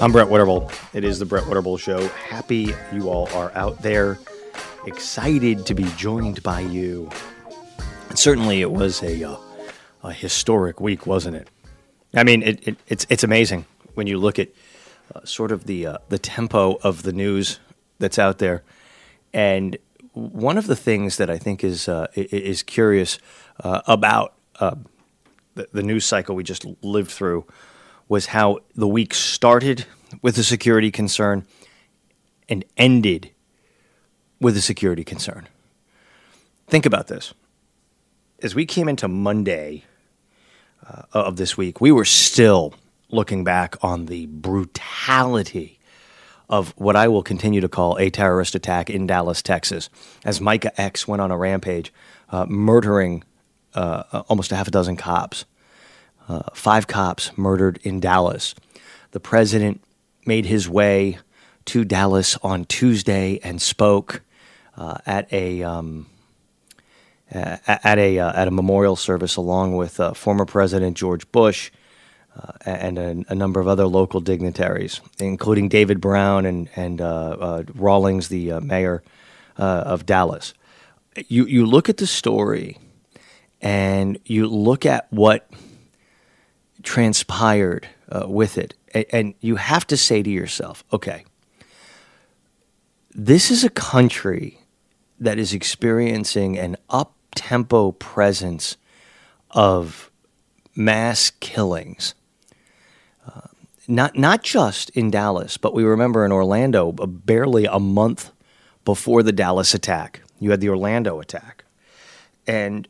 I'm Brett Winterble. It is the Brett Winterble Show. Happy you all are out there. Excited to be joined by you. And certainly it was a, uh, a historic week, wasn't it? I mean, it, it, it's, it's amazing when you look at uh, sort of the, uh, the tempo of the news that's out there. And one of the things that I think is, uh, is curious uh, about uh, the, the news cycle we just lived through was how the week started with a security concern and ended with a security concern. Think about this. As we came into Monday uh, of this week, we were still looking back on the brutality of what I will continue to call a terrorist attack in Dallas, Texas, as Micah X went on a rampage, uh, murdering uh, almost a half a dozen cops uh, five cops murdered in Dallas. The president made his way to Dallas on Tuesday and spoke uh, at a um, at a uh, at a memorial service along with uh, former President George Bush uh, and a, a, number of other local dignitaries, including David Brown and and uh, Rawlings, the mayor of Dallas. You you look at the story, and you look at what transpired uh, with it. And, and you have to say to yourself, okay, this is a country that is experiencing an up tempo presence of mass killings. Not, not just in Dallas, but we remember in Orlando, uh, barely a month before the Dallas attack, you had the Orlando attack. And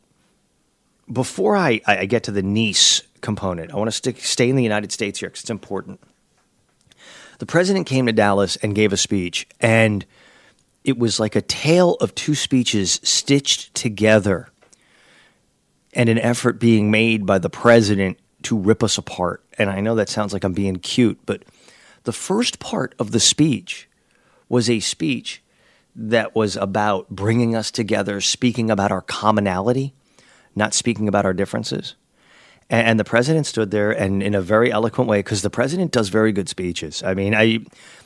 before I, I get to the Nice component. I want to stick, stay in the United States here because it's important. The president came to Dallas and gave a speech, and it was like a tale of two speeches stitched together and an effort being made by the president to rip us apart. And I know that sounds like I'm being cute, but the first part of the speech was a speech that was about bringing us together, speaking about our commonality, not speaking about our differences. And the president stood there and in a very eloquent way, because the president does very good speeches. I mean, I,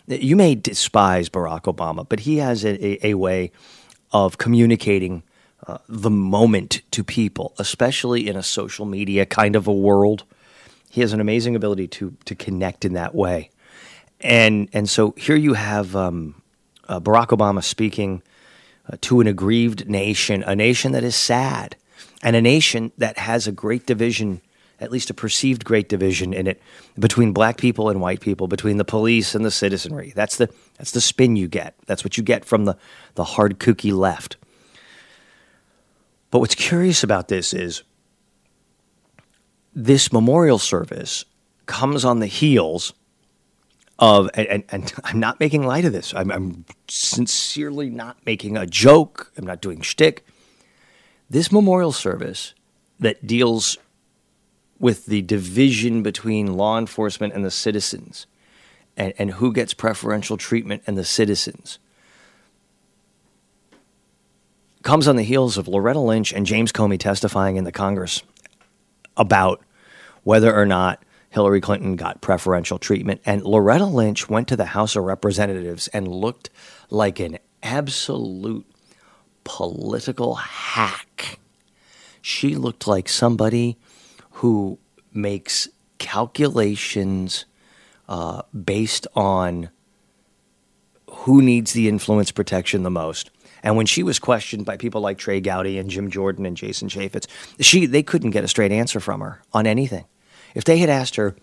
you may despise Barack Obama, but he has a, a way of communicating uh, the moment to people, especially in a social media kind of a world. He has an amazing ability to to connect in that way, and and so here you have um, uh, Barack Obama speaking uh, to an aggrieved nation, a nation that is sad, and a nation that has a great division at least a perceived great division in it between black people and white people, between the police and the citizenry. That's the that's the spin you get. That's what you get from the the hard kooky left. But what's curious about this is this memorial service comes on the heels of, and, and, and, I'm not making light of this. I'm, I'm, sincerely not making a joke. I'm not doing shtick. This memorial service that deals with the division between law enforcement and the citizens and, and who gets preferential treatment and the citizens comes on the heels of Loretta Lynch and James Comey testifying in the Congress about whether or not Hillary Clinton got preferential treatment. And Loretta Lynch went to the House of Representatives and looked like an absolute political hack. She looked like somebody who makes calculations uh, based on who needs the influence protection the most. And when she was questioned by people like Trey Gowdy and Jim Jordan and Jason Chaffetz, she they couldn't get a straight answer from her on anything. If they had asked her,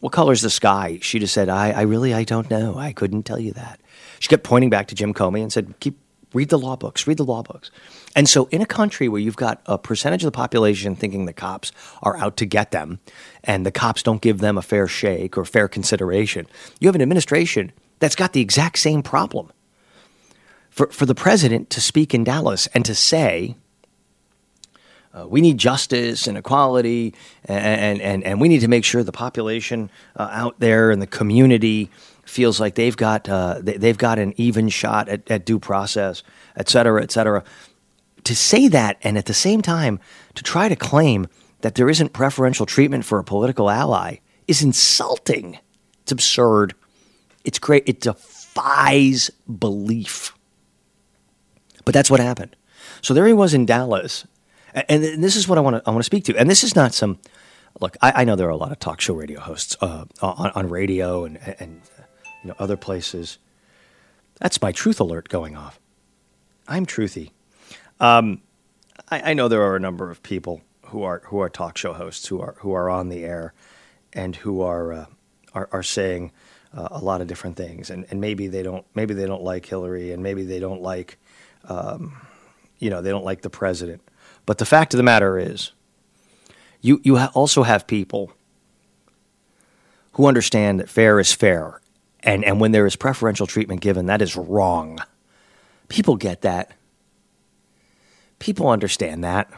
"What color's the sky?" she'd have said, "I, I really, I don't know. I couldn't tell you that." She kept pointing back to Jim Comey and said, "Keep read the law books. Read the law books." And so, in a country where you've got a percentage of the population thinking the cops are out to get them and the cops don't give them a fair shake or fair consideration, you have an administration that's got the exact same problem. For, for the president to speak in Dallas and to say, uh, we need justice and equality, and, and, and we need to make sure the population uh, out there in the community feels like they've got, uh, they, have got an even shot at, at due process, et cetera, et cetera to say that and at the same time to try to claim that there isn't preferential treatment for a political ally is insulting. It's absurd. It's great. It defies belief. But that's what happened. So there he was in Dallas, and this is what I want to I want to speak to. And this is not some look. I, I know there are a lot of talk show radio hosts uh, on, on radio and and you know other places. That's my truth alert going off. I'm truthy. Um, I, I know there are a number of people who are who are talk show hosts who are who are on the air and who are uh, are, are saying uh, a lot of different things, and, and maybe they don't maybe they don't like Hillary, and maybe they don't like um, you know they don't like the president. But the fact of the matter is, you you ha- also have people who understand that fair is fair, and and when there is preferential treatment given, that is wrong. People get that. People understand that.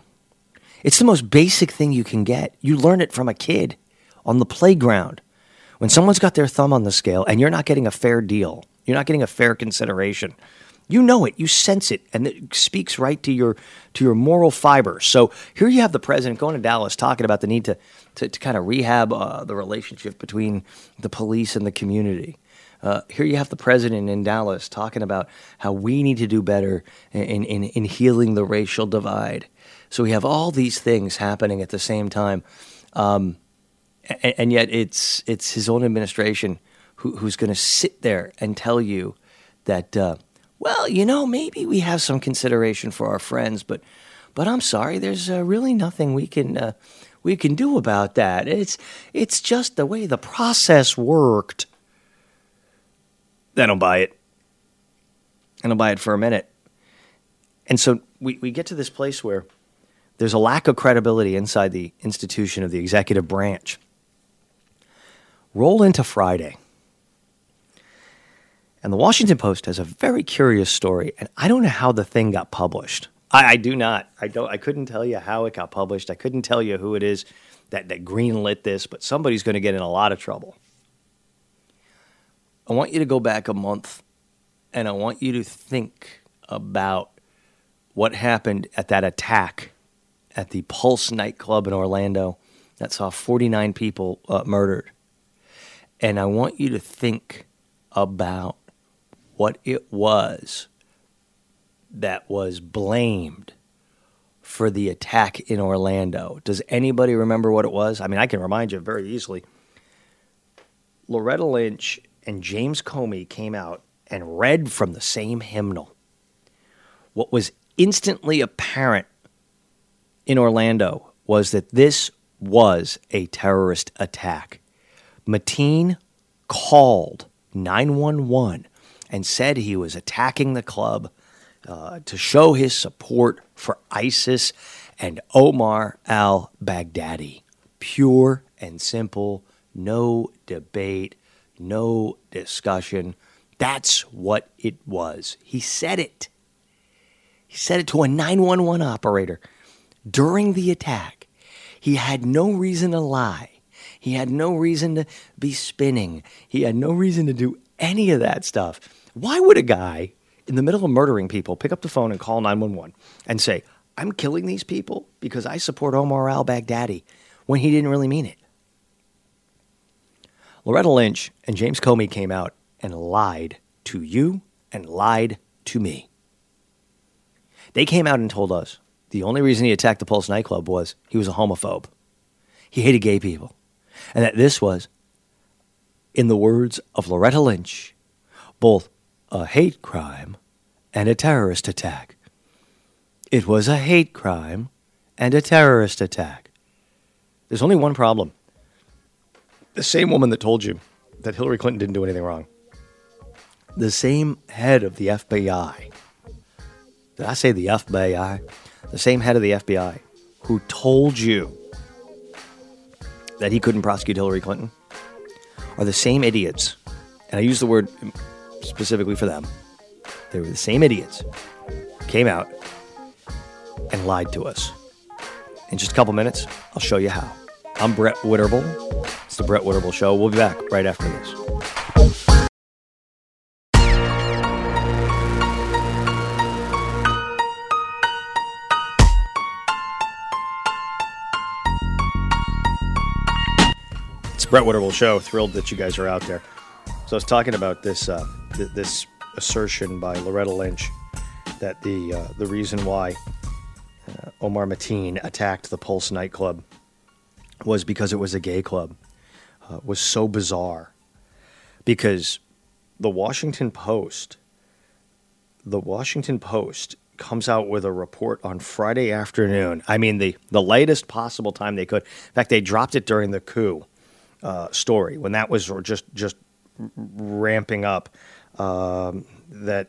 It's the most basic thing you can get. You learn it from a kid on the playground. When someone's got their thumb on the scale and you're not getting a fair deal, you're not getting a fair consideration. You know it, you sense it, and it speaks right to your to your moral fiber. So here you have the president going to Dallas talking about the need to to, to kind of rehab uh, the relationship between the police and the community. Uh, here you have the president in Dallas talking about how we need to do better in, in, in healing the racial divide. So we have all these things happening at the same time. Um, and, and yet it's it's his own administration who, who's going to sit there and tell you that, uh, well, you know, maybe we have some consideration for our friends, but but I'm sorry, there's uh, really nothing we can uh, we can do about that. It's it's just the way the process worked. I don't buy it. I don't buy it for a minute. And so we, we get to this place where there's a lack of credibility inside the institution of the executive branch. Roll into Friday. And the Washington Post has a very curious story, and I don't know how the thing got published. I, I, do not. I don't. I couldn't tell you how it got published. I couldn't tell you who it is that that greenlit this, but somebody's going to get in a lot of trouble. I want you to go back a month, and I want you to think about what happened at that attack at the Pulse nightclub in Orlando that saw 49 people uh, murdered. And I want you to think about what it was that was blamed for the attack in Orlando. Does anybody remember what it was? I mean, I can remind you very easily. Loretta Lynch and James Comey came out and read from the same hymnal. What was instantly apparent in Orlando was that this was a terrorist attack. Mateen called 911 and said he was attacking the club uh, to show his support for ISIS and Omar al Baghdadi. Pure and simple, no debate, no discussion. That's what it was. He said it. He said it to a 911 operator during the attack. He had no reason to lie. He had no reason to be spinning. He had no reason to do any of that stuff. Why would a guy in the middle of murdering people pick up the phone and call 911 and say, I'm killing these people because I support Omar al Baghdadi when he didn't really mean it? Loretta Lynch and James Comey came out and lied to you and lied to me. They came out and told us the only reason he attacked the Pulse nightclub was he was a homophobe. He hated gay people. And that this was, in the words of Loretta Lynch, both a hate crime and a terrorist attack. It was a hate crime and a terrorist attack. There's only one problem. The same woman that told you that Hillary Clinton didn't do anything wrong, the same head of the FBI, did I say the FBI? The same head of the FBI who told you that he couldn't prosecute Hillary Clinton are the same idiots, and I use the word specifically for them. They were the same idiots. Came out and lied to us. In just a couple minutes, I'll show you how. I'm Brett Winterble. It's the Brett Winterble Show. We'll be back right after this. Brett Winterble Show. Thrilled that you guys are out there. So I was talking about this uh, th- this assertion by Loretta Lynch that the uh, the reason why uh, Omar Mateen attacked the Pulse nightclub was because it was a gay club uh, was so bizarre because the Washington Post the Washington Post comes out with a report on Friday afternoon. I mean, the, the latest possible time they could. In fact, they dropped it during the coup uh, story when that was just just ramping up. Um, that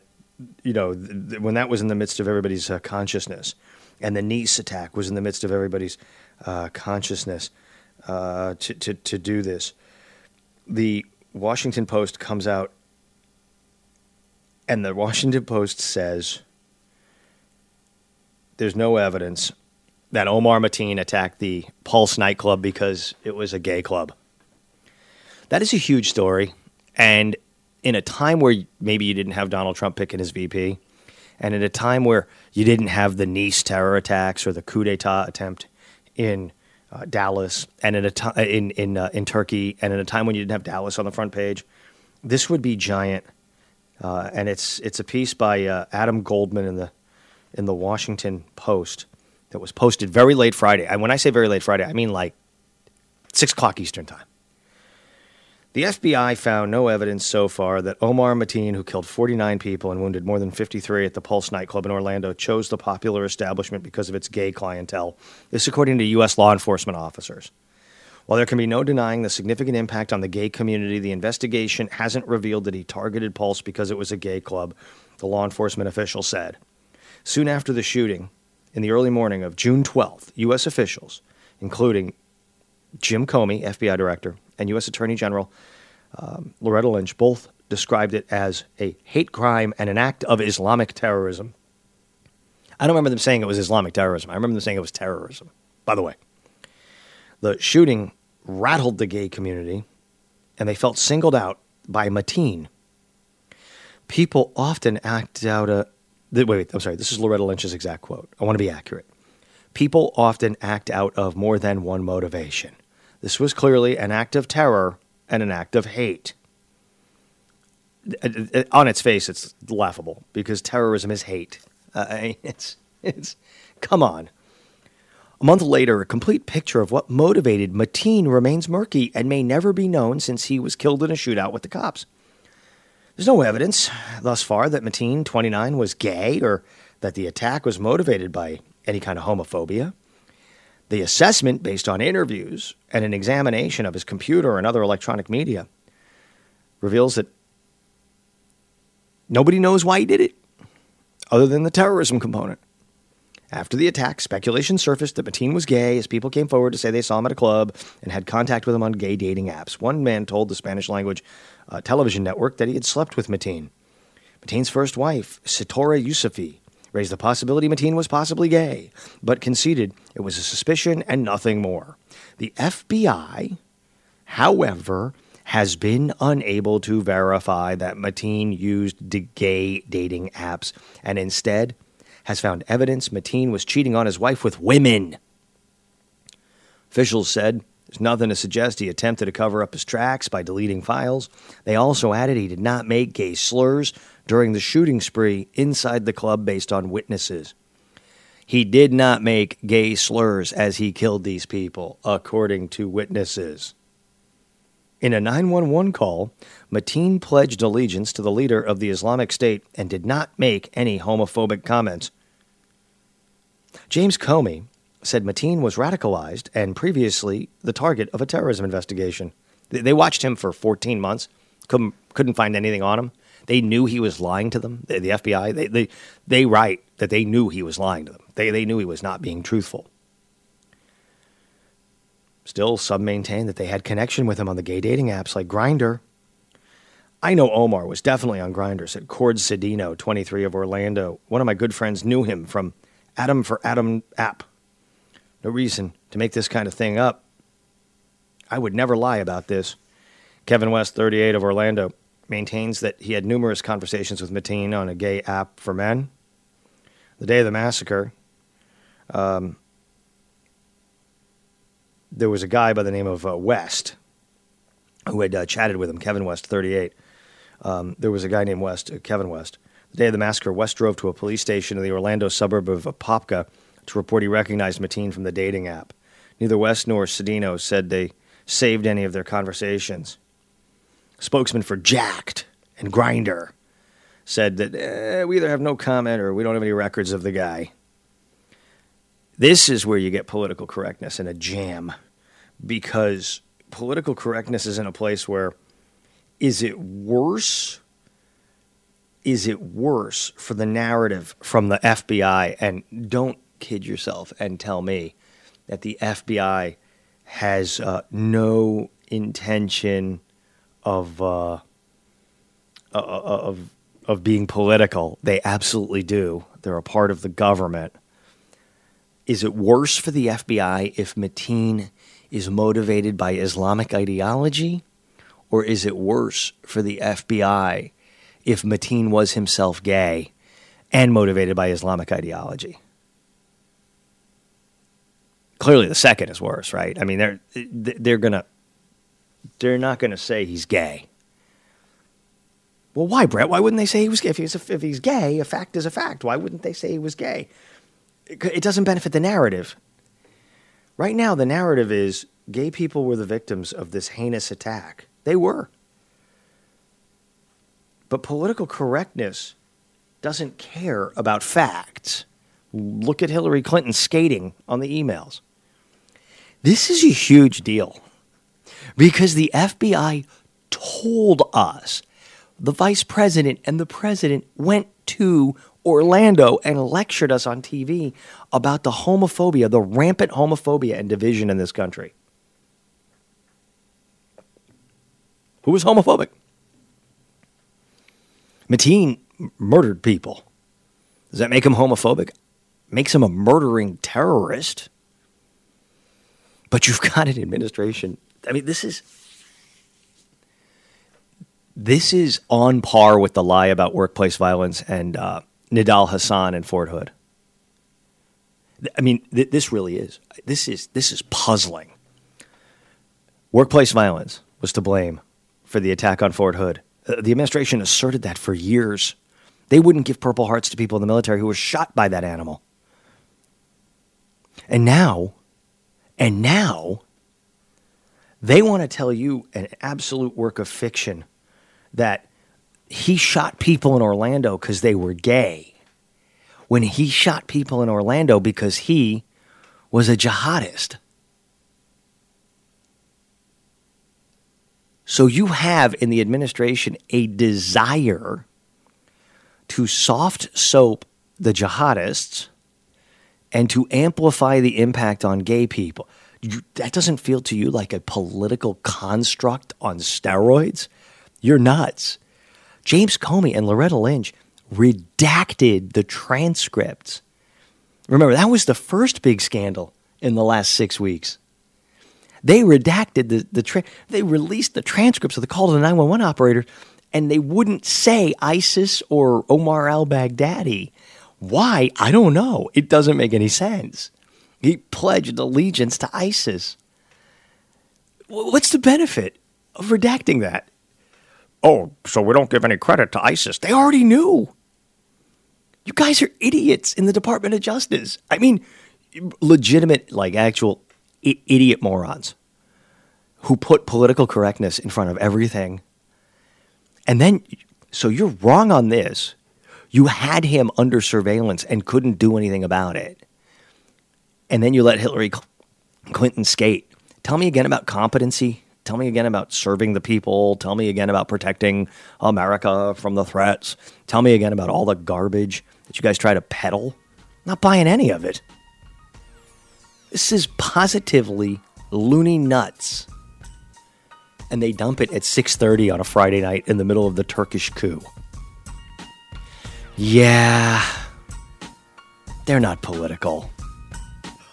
you know th- when that was in the midst of everybody's uh, consciousness, and the Nice attack was in the midst of everybody's uh, consciousness uh, to, to to do this. The Washington Post comes out, and the Washington Post says there's no evidence that Omar Mateen attacked the Pulse nightclub because it was a gay club. That is a huge story. And in a time where maybe you didn't have Donald Trump picking his VP, and in a time where you didn't have the Nice terror attacks or the coup d'etat attempt in uh, Dallas, and in a t- in in uh, in Turkey, and in a time when you didn't have Dallas on the front page, this would be giant. Uh, and it's it's a piece by uh, Adam Goldman in the in the Washington Post that was posted very late Friday. And when I say very late Friday, I mean like six o'clock Eastern time. The FBI found no evidence so far that Omar Mateen, who killed 49 people and wounded more than 53 at the Pulse nightclub in Orlando, chose the popular establishment because of its gay clientele. This, according to U.S. law enforcement officers. While there can be no denying the significant impact on the gay community, the investigation hasn't revealed that he targeted Pulse because it was a gay club, the law enforcement official said. Soon after the shooting, in the early morning of June 12th, U.S. officials, including Jim Comey, FBI director, and U.S. Attorney General um, Loretta Lynch both described it as a hate crime and an act of Islamic terrorism. I don't remember them saying it was Islamic terrorism. I remember them saying it was terrorism, by the way. The shooting rattled the gay community, and they felt singled out by Mateen. People often act out a. Wait, wait, I'm sorry. This is Loretta Lynch's exact quote. I want to be accurate. People often act out of more than one motivation. This was clearly an act of terror and an act of hate. On its face, it's laughable because terrorism is hate. Uh, it's, it's, come on. A month later, a complete picture of what motivated Mateen remains murky and may never be known since he was killed in a shootout with the cops. There's no evidence thus far that Mateen, 29, was gay or that the attack was motivated by any kind of homophobia. The assessment, based on interviews and an examination of his computer and other electronic media, reveals that nobody knows why he did it, other than the terrorism component. After the attack, speculation surfaced that Mateen was gay as people came forward to say they saw him at a club and had contact with him on gay dating apps. One man told the Spanish language uh, television network that he had slept with Mateen. Mateen's first wife, Sitora Yusufiy, raised the possibility Mateen was possibly gay, but conceded it was a suspicion and nothing more. The FBI, however, has been unable to verify that Mateen used gay dating apps and instead has found evidence Mateen was cheating on his wife with women. Officials said there's nothing to suggest he attempted to cover up his tracks by deleting files. They also added he did not make gay slurs during the shooting spree inside the club based on witnesses. He did not make gay slurs as he killed these people, according to witnesses. In a 911 call, Mateen pledged allegiance to the leader of the Islamic State and did not make any homophobic comments. James Comey said Mateen was radicalized and previously the target of a terrorism investigation. They watched him for 14 months, couldn't, couldn't find anything on him. They knew he was lying to them. The, the FBI, they, they, they write that they knew he was lying to them. They, they knew he was not being truthful. Still, some maintain that they had connection with him on the gay dating apps like Grindr. I know Omar was definitely on Grindr, said Cord Cedeno, 23 of Orlando. One of my good friends knew him from Adam for Adam app. No reason to make this kind of thing up. I would never lie about this. Kevin West, 38 of Orlando maintains that he had numerous conversations with Mateen on a gay app for men. The day of the massacre, um, there was a guy by the name of uh, West who had uh, chatted with him, Kevin West, 38. Um, there was a guy named West, uh, Kevin West. The day of the massacre, West drove to a police station in the Orlando suburb of Apopka to report he recognized Mateen from the dating app. Neither West nor Cedeno said they saved any of their conversations. Spokesman for Jack'd and Grindr said that eh, we either have no comment or we don't have any records of the guy. This is where you get political correctness in a jam because political correctness is in a place where is it worse? Is it worse for the narrative from the FBI? And don't kid yourself and tell me that the FBI has uh, no intention of uh, uh, of of being political. They absolutely do. They're a part of the government. Is it worse for the FBI if Mateen is motivated by Islamic ideology? Or is it worse for the FBI if Mateen was himself gay and motivated by Islamic ideology? Clearly, the second is worse, right? I mean, they're they're gonna they're not gonna say he's gay. Well, why, Brett? Why wouldn't they say he was gay? If he's, if he's gay, a fact is a fact. Why wouldn't they say he was gay? It doesn't benefit the narrative. Right now, the narrative is gay people were the victims of this heinous attack. They were. But political correctness doesn't care about facts. Look at Hillary Clinton skating on the emails. This is a huge deal because the FBI told us the vice president and the president went to Orlando and lectured us on TV about the homophobia, the rampant homophobia and division in this country. Who was homophobic? Mateen murdered people. Does that make him homophobic? Makes him a murdering terrorist. But you've got an administration. I mean, this is this is on par with the lie about workplace violence and uh, Nidal Hasan and Fort Hood. I mean, th- this really is. This is this is puzzling. Workplace violence was to blame for the attack on Fort Hood. Uh, the administration asserted that for years. They wouldn't give Purple Hearts to people in the military who were shot by that animal. And now, and now, they want to tell you an absolute work of fiction that he shot people in Orlando because they were gay. When he shot people in Orlando because he was a jihadist. So you have in the administration a desire to soft soap the jihadists and to amplify the impact on gay people. You, that doesn't feel to you like a political construct on steroids? You're nuts. James Comey and Loretta Lynch redacted the transcripts. Remember, that was the first big scandal in the last six weeks. They redacted the, the tra- they released the transcripts of the call to the 911 operator, and they wouldn't say ISIS or Omar al Baghdadi. Why? I don't know. It doesn't make any sense. He pledged allegiance to ISIS. What's the benefit of redacting that? Oh, so we don't give any credit to ISIS. They already knew. You guys are idiots in the Department of Justice. I mean, legitimate, like actual I- idiot morons who put political correctness in front of everything. And then, so you're wrong on this. You had him under surveillance and couldn't do anything about it. And then you let Hillary Clinton skate. Tell me again about competency. Tell me again about serving the people. Tell me again about protecting America from the threats. Tell me again about all the garbage that you guys try to peddle. not buying any of it. This is positively loony nuts. And they dump it at 6:30 on a Friday night in the middle of the Turkish coup. Yeah. They're not political.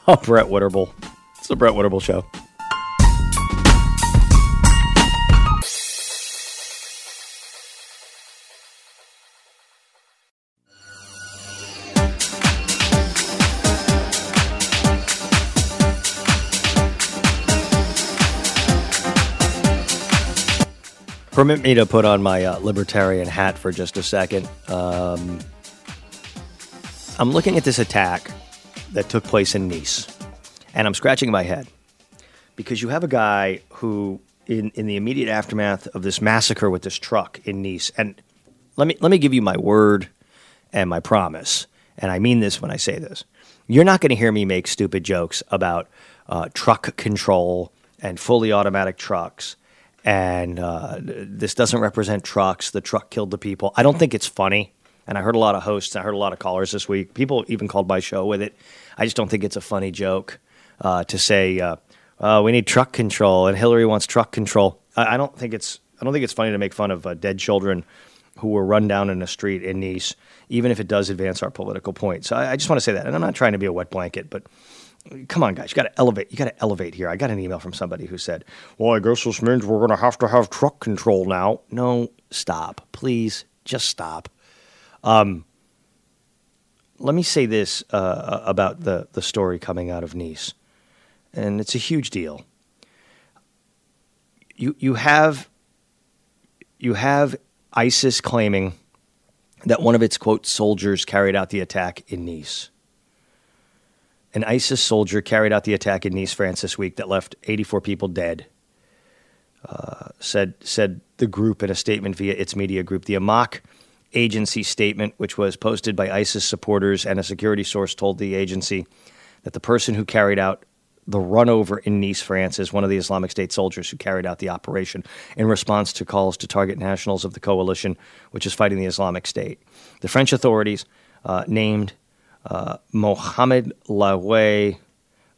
Oh, Brett Winterble. It's the Brett Winterble show. Permit me to put on my uh, libertarian hat for just a second. Um, I'm looking at this attack that took place in Nice, and I'm scratching my head because you have a guy who, in, in the immediate aftermath of this massacre with this truck in Nice, and let me let me give you my word and my promise, and I mean this when I say this. You're not going to hear me make stupid jokes about uh, truck control and fully automatic trucks and uh, this doesn't represent trucks. The truck killed the people. I don't think it's funny. And I heard a lot of hosts, I heard a lot of callers this week. People even called my show with it. I just don't think it's a funny joke uh, to say uh, uh we need truck control and Hillary wants truck control. I, I, don't think it's I don't think it's funny to make fun of uh, dead children who were run down in a street in Nice, even if it does advance our political point. So I, I just want to say that, and I'm not trying to be a wet blanket, but come on, guys, you got to elevate. You got to elevate here. I got an email from somebody who said, "Well, I guess this means we're going to have to have truck control now." No, stop, please, just stop. Um, let me say this uh, about the the story coming out of Nice, and it's a huge deal. You you have you have ISIS claiming that one of its quote soldiers carried out the attack in Nice. An ISIS soldier carried out the attack in Nice, France this week that left 84 people dead. Uh, said said the group in a statement via its media group. The Amaq agency statement, which was posted by ISIS supporters and a security source, told the agency that the person who carried out the runover in Nice, France, is one of the Islamic State soldiers who carried out the operation in response to calls to target nationals of the coalition, which is fighting the Islamic State. The French authorities uh, named uh, Mohamed Laoué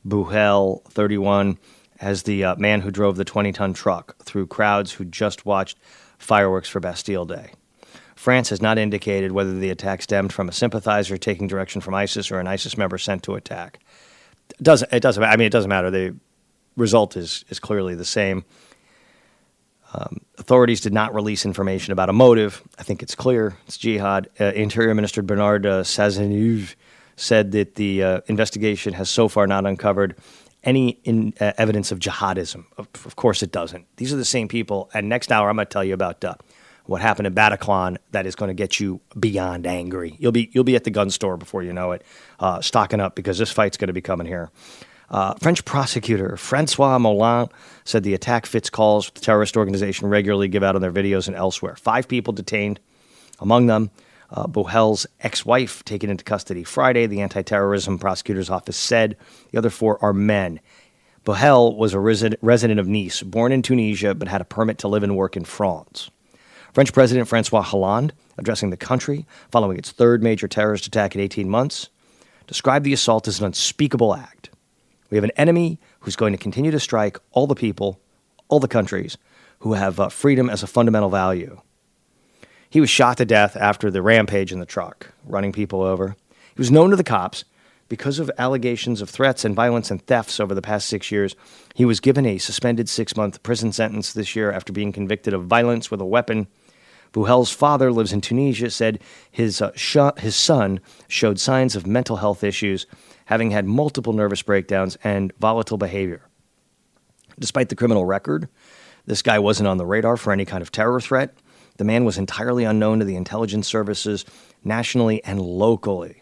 Bouhel, 31, as the uh, man who drove the 20 ton truck through crowds who just watched fireworks for Bastille Day. France has not indicated whether the attack stemmed from a sympathizer taking direction from ISIS or an ISIS member sent to attack. It doesn't, it doesn't, I mean, it doesn't matter. The result is, is clearly the same. Um, authorities did not release information about a motive. I think it's clear. It's jihad. Uh, Interior Minister Bernard uh, said that the uh, investigation has so far not uncovered any in, uh, evidence of jihadism. Of, of, course, it doesn't. These are the same people. And next hour, I'm going to tell you about uh, what happened in Bataclan that is going to get you beyond angry. You'll be you'll be at the gun store before you know it, uh, stocking up because this fight's going to be coming here. Uh, French prosecutor Francois Molin said the attack fits calls the terrorist organization regularly give out on their videos and elsewhere. Five people detained, among them uh, Bouhel's ex wife taken into custody Friday, the anti terrorism prosecutor's office said. The other four are men. Bouhel was a resident of Nice, born in Tunisia, but had a permit to live and work in France. French President Francois Hollande, addressing the country following its third major terrorist attack in 18 months, described the assault as an unspeakable act. We have an enemy who's going to continue to strike all the people, all the countries who have uh, freedom as a fundamental value. He was shot to death after the rampage in the truck, running people over. He was known to the cops because of allegations of threats and violence and thefts over the past six years. He was given a suspended six month prison sentence this year after being convicted of violence with a weapon. Bouhel's father lives in Tunisia, said his, uh, sh- his son showed signs of mental health issues, having had multiple nervous breakdowns and volatile behavior. Despite the criminal record, this guy wasn't on the radar for any kind of terror threat. The man was entirely unknown to the intelligence services nationally and locally.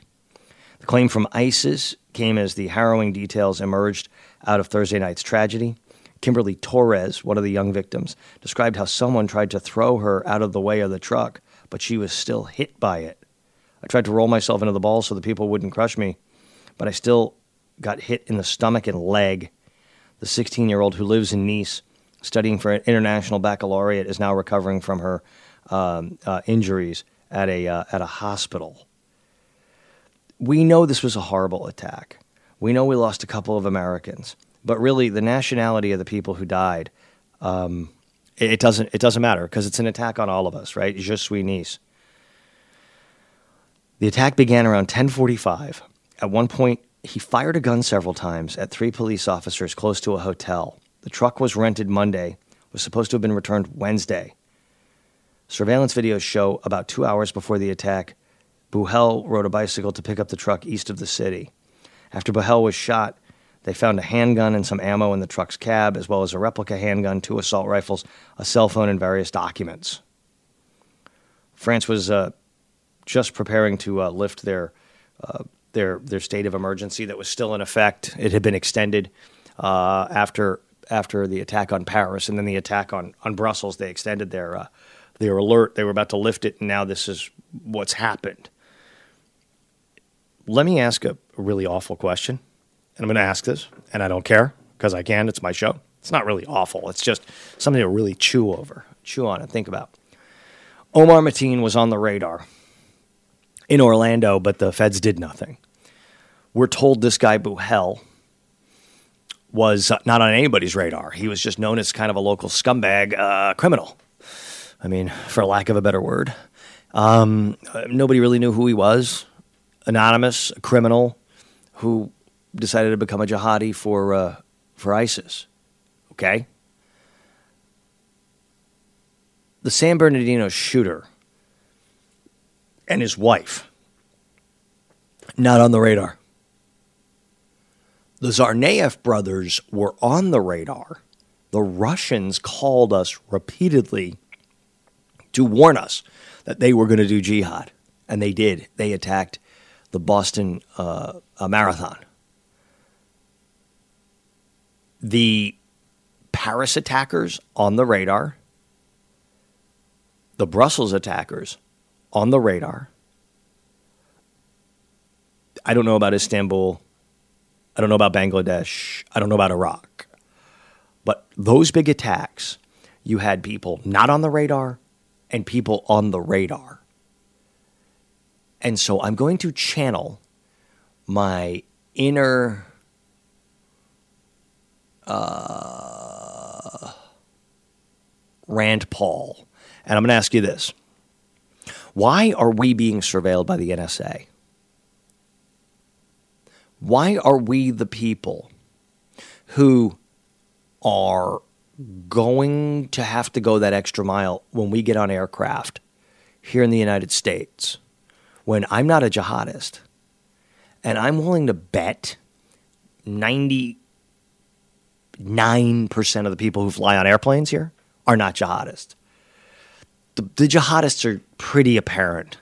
The claim from ISIS came as the harrowing details emerged out of Thursday night's tragedy. Kimberly Torres, one of the young victims, described how someone tried to throw her out of the way of the truck, but she was still hit by it. I tried to roll myself into the ball so the people wouldn't crush me, but I still got hit in the stomach and leg. The 16 year old who lives in Nice, studying for an international baccalaureate, is now recovering from her um, uh, injuries at a uh, at a hospital. We know this was a horrible attack. We know we lost a couple of Americans, but really the nationality of the people who died, um, it, it, doesn't it doesn't matter because it's an attack on all of us, right? Je suis Nice. The attack began around 10:45. At one point, he fired a gun several times at three police officers close to a hotel. The truck was rented Monday, was supposed to have been returned Wednesday. Surveillance videos show about two hours before the attack, Bouhel rode a bicycle to pick up the truck east of the city. After Buhel was shot, They found a handgun and some ammo in the truck's cab, as well as a replica handgun, two assault rifles, a cell phone, and various documents. France was uh, just preparing to uh, lift their, uh, their, their state of emergency that was still in effect. It had been extended uh, after, after the attack on Paris and then the attack on, on Brussels. They extended their, uh, their alert. They were about to lift it, and now this is what's happened. Let me ask a really awful question and I'm going to ask this, and I don't care because I can. It's my show. It's not really awful. It's just something to really chew over, chew on, and think about. Omar Mateen was on the radar in Orlando, but the feds did nothing. We're told this guy Buhel was not on anybody's radar. He was just known as kind of a local scumbag uh, criminal. I mean, for lack of a better word. Um, nobody really knew who he was. Anonymous, a criminal who decided to become a jihadi for uh, for ISIS. Okay. The San Bernardino shooter and his wife not on the radar. The Tsarnaev brothers were on the radar. The Russians called us repeatedly to warn us that they were going to do jihad, and they did. They attacked the Boston uh, Marathon the Paris attackers on the radar, the Brussels attackers on the radar. I don't know about Istanbul. I don't know about Bangladesh. I don't know about Iraq. But those big attacks, you had people not on the radar and people on the radar. And so I'm going to channel my inner uh, Rand Paul. And I'm going to ask you this Why are we being surveilled by the NSA? Why are we the people who are going to have to go that extra mile when we get on aircraft here in the United States when I'm not a jihadist and I'm willing to bet 90 9% of the people who fly on airplanes here are not jihadists. The, the jihadists are pretty apparent.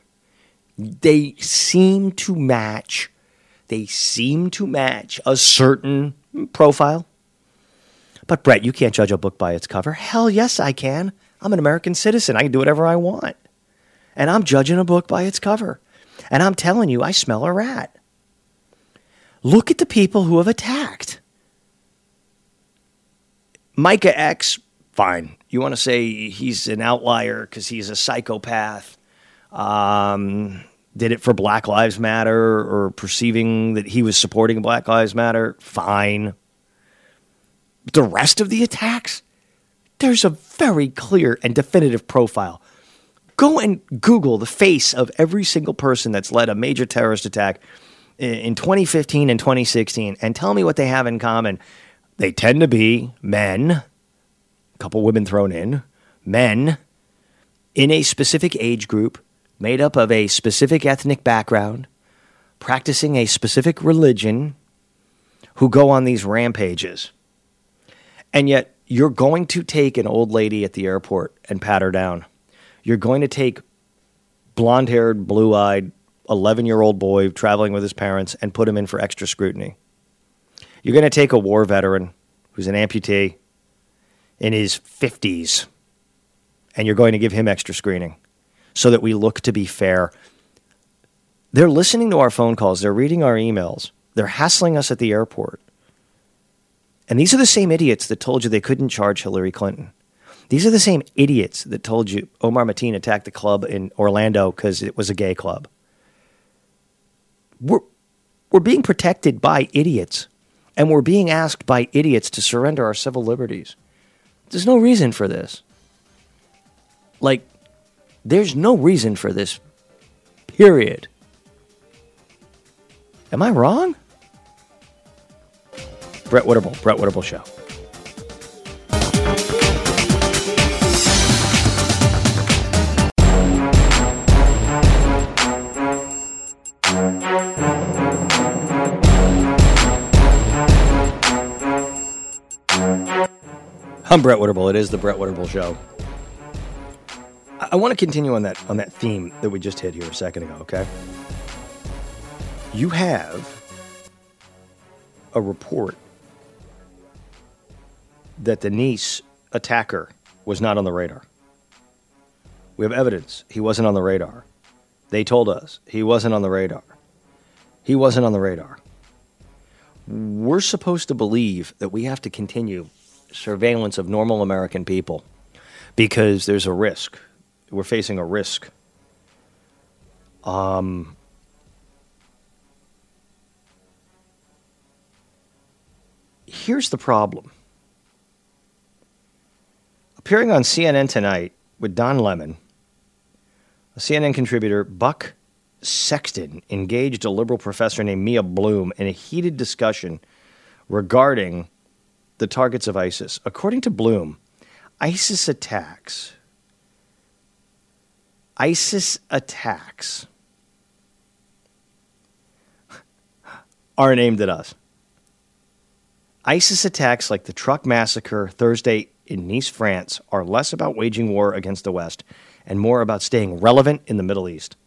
They seem to match, they seem to match a certain profile. But Brett, you can't judge a book by its cover. Hell yes, I can. I'm an American citizen. I can do whatever I want. And I'm judging a book by its cover. And I'm telling you, I smell a rat. Look at the people who have attacked. Micah X, fine. You want to say he's an outlier because he's a psychopath. Um, did it for Black Lives Matter or perceiving that he was supporting Black Lives Matter, fine. But The rest of the attacks, there's a very clear and definitive profile. Go and Google the face of every single person that's led a major terrorist attack in 2015 and 2016 and tell me what they have in common they tend to be men, a couple women thrown in, men in a specific age group, made up of a specific ethnic background, practicing a specific religion, who go on these rampages. And yet, you're going to take an old lady at the airport and pat her down. You're going to take blonde haired, blue eyed, 11 year old boy traveling with his parents and put him in for extra scrutiny. You're going to take a war veteran who's an amputee in his 50s, and you're going to give him extra screening so that we look to be fair. They're listening to our phone calls, they're reading our emails, they're hassling us at the airport. And these are the same idiots that told you they couldn't charge Hillary Clinton. These are the same idiots that told you Omar Mateen attacked the club in Orlando because it was a gay club. We're, we're being protected by idiots and we're being asked by idiots to surrender our civil liberties. There's no reason for this. Like, there's no reason for this, period. Am I wrong? Brett Winterble, Brett Winterble Show. I'm Brett Winterble. It is the Brett Winterble Show. I, I want to continue on that on that theme that we just hit here a second ago. Okay, you have a report that the Nice attacker was not on the radar. We have evidence he wasn't on the radar. They told us he wasn't on the radar. He wasn't on the radar. We're supposed to believe that we have to continue surveillance of normal American people because there's a risk. We're facing a risk. Um, here's the problem. Appearing on CNN tonight with Don Lemon, a CNN contributor, Buck Sexton, engaged a liberal professor named Mia Bloom in a heated discussion regarding the targets of ISIS. According to Bloom, ISIS attacks ISIS attacks aren't aimed at us. ISIS attacks like the truck massacre Thursday in Nice, France, are less about waging war against the West and more about staying relevant in the Middle East.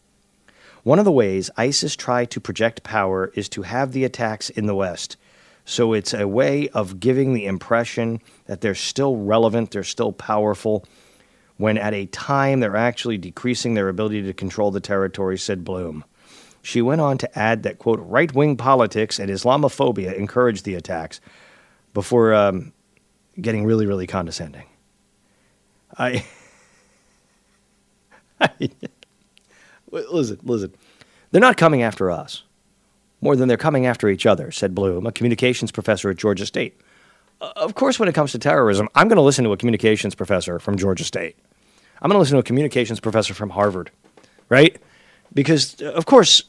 One of the ways ISIS try to project power is to have the attacks in the West. So it's a way of giving the impression that they're still relevant, they're still powerful, when at a time they're actually decreasing their ability to control the territory, said Bloom. She went on to add that, quote, right wing politics and Islamophobia encouraged the attacks before um, getting really, really condescending. I, I listen, listen. They're not coming after us more than they're coming after each other, said Bloom, a communications professor at Georgia State. Uh, of course, when it comes to terrorism, I'm going to listen to a communications professor from Georgia State. I'm going to listen to a communications professor from Harvard, right? Because, of course,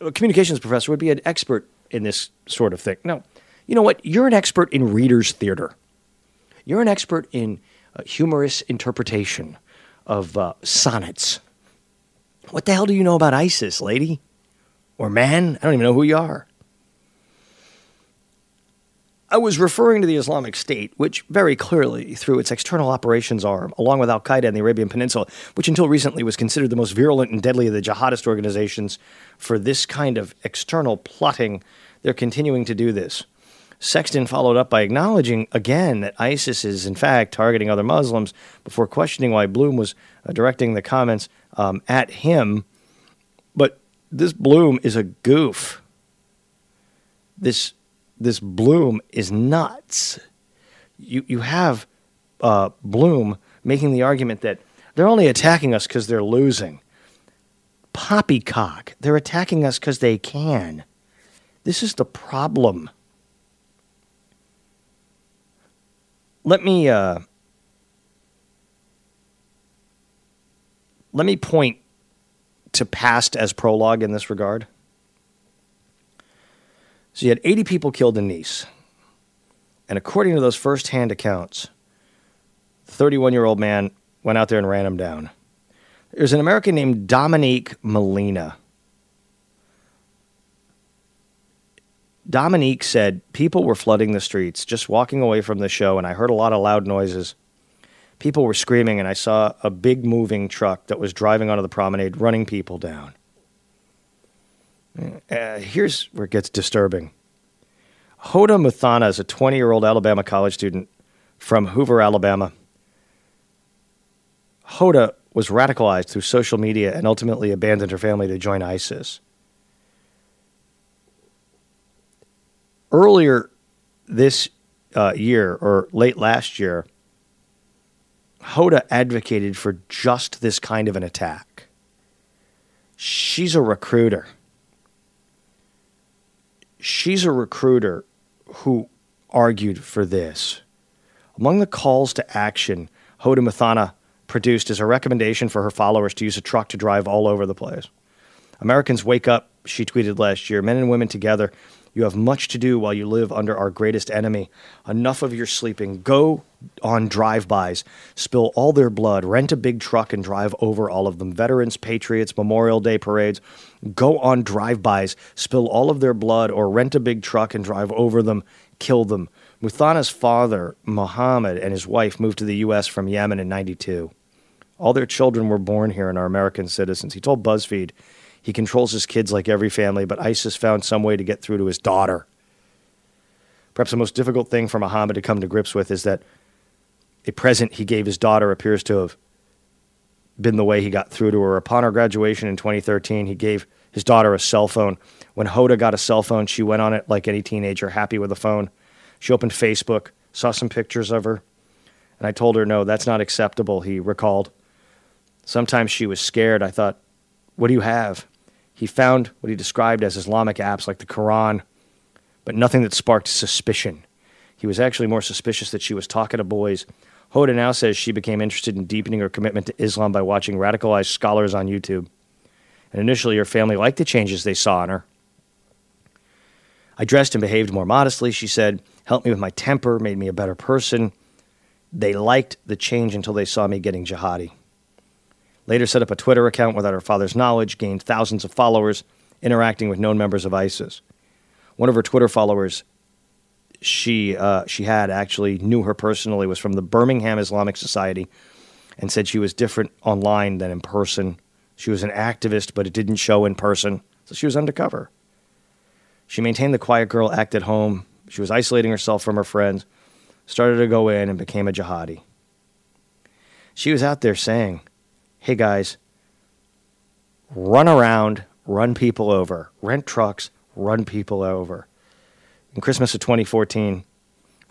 a communications professor would be an expert in this sort of thing. No, you know what? You're an expert in reader's theater. You're an expert in uh, humorous interpretation of uh, sonnets. What the hell do you know about ISIS, lady? Or man? I don't even know who you are. I was referring to the Islamic State, which very clearly, through its external operations arm, along with Al Qaeda in the Arabian Peninsula, which until recently was considered the most virulent and deadly of the jihadist organizations for this kind of external plotting, they're continuing to do this. Sexton followed up by acknowledging again that ISIS is, in fact, targeting other Muslims before questioning why Bloom was uh, directing the comments um, at him. This Bloom is a goof. This this Bloom is nuts. You you have uh, Bloom making the argument that they're only attacking us because they're losing. Poppycock. They're attacking us because they can. This is the problem. Let me uh, let me point to past as prologue in this regard. So you had 80 people killed in Nice. And according to those first hand accounts, the 31 year old man went out there and ran him down. There's an American named Dominique Molina. Dominique said people were flooding the streets, just walking away from the show, and I heard a lot of loud noises. People were screaming, and I saw a big moving truck that was driving onto the promenade, running people down. Uh, here's where it gets disturbing. Hoda Muthana is a 20 year old Alabama college student from Hoover, Alabama. Hoda was radicalized through social media and ultimately abandoned her family to join ISIS. Earlier this uh, year, or late last year, Hoda advocated for just this kind of an attack. She's a recruiter she's a recruiter who argued for this. Among the calls to action, Hoda Muthana produced is a recommendation for her followers to use a truck to drive all over the place. Americans wake up, she tweeted last year, men and women together. You have much to do while you live under our greatest enemy. Enough of your sleeping. Go on drive bys, spill all their blood, rent a big truck and drive over all of them. Veterans, Patriots, Memorial Day parades. Go on drive bys, spill all of their blood, or rent a big truck and drive over them. kill them. Muthana's father, Mohammed, and his wife moved to the U.S. from Yemen in 92. All their children were born here and are American citizens. He told BuzzFeed he controls his kids like every family, but ISIS found some way to get through to his daughter. Perhaps the most difficult thing for Mohammed to come to grips with is that a present he gave his daughter appears to have been the way he got through to her. Upon her graduation in 2013, he gave his daughter a cell phone. When Hoda got a cell phone, she went on it like any teenager, happy with a phone. She opened Facebook, saw some pictures of her, and I told her, no, that's not acceptable, he recalled. Sometimes she was scared. I thought, what do you have? He found what he described as Islamic apps like the Quran, but nothing that sparked suspicion. He was actually more suspicious that she was talking to boys. Hoda now says she became interested in deepening her commitment to Islam by watching radicalized scholars on YouTube. And initially, her family liked the changes they saw in her. I dressed and behaved more modestly, she said, helped me with my temper, made me a better person. They liked the change until they saw me getting jihadi. Later, set up a Twitter account without her father's knowledge, gained thousands of followers, interacting with known members of ISIS. One of her Twitter followers, she uh, she had actually knew her personally, was from the Birmingham Islamic Society, and said she was different online than in person. She was an activist, but it didn't show in person, so she was undercover. She maintained the quiet girl act at home. She was isolating herself from her friends, started to go in, and became a jihadi. She was out there saying, Hey guys, run around, run people over, rent trucks, run people over. In Christmas of 2014,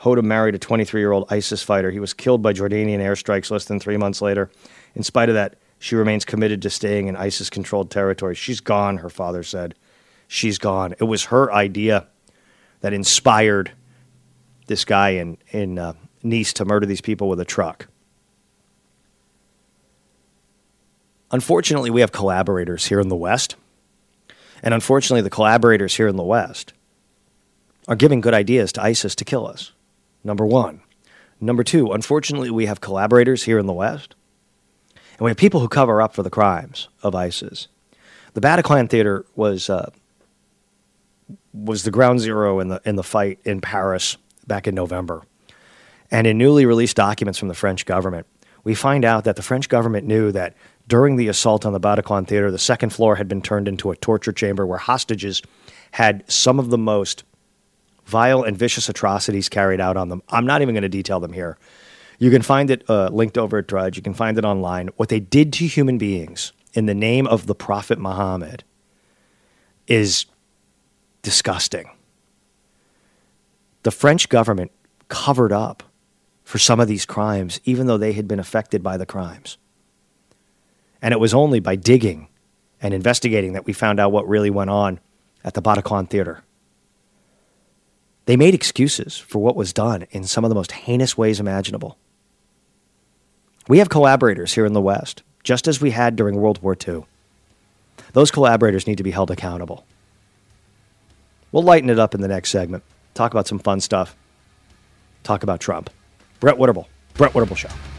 Hoda married a 23 year old ISIS fighter. He was killed by Jordanian airstrikes less than three months later. In spite of that, she remains committed to staying in ISIS controlled territory. She's gone, her father said. She's gone. It was her idea that inspired this guy in, in uh, Nice to murder these people with a truck. Unfortunately, we have collaborators here in the West. And unfortunately, the collaborators here in the West are giving good ideas to ISIS to kill us. Number one. Number two, unfortunately, we have collaborators here in the West and we have people who cover up for the crimes of ISIS. The Bataclan Theater was uh, was the ground zero in the in the fight in Paris back in November. And in newly released documents from the French government, we find out that the French government knew that during the assault on the Bataclan Theater, the second floor had been turned into a torture chamber where hostages had some of the most vile and vicious atrocities carried out on them. I'm not even going to detail them here you can find it uh, linked over at Drudge. You can find it online. What they did to human beings in the name of the Prophet Muhammad is disgusting. The French government covered up for some of these crimes, even though they had been affected by the crimes. And it was only by digging and investigating that we found out what really went on at the Bataclan Theater. They made excuses for what was done in some of the most heinous ways imaginable. We have collaborators here in the West, just as we had during World War II. Those collaborators need to be held accountable. We'll lighten it up in the next segment, talk about some fun stuff, talk about Trump. Brett Winterble, Brett Winterble Show.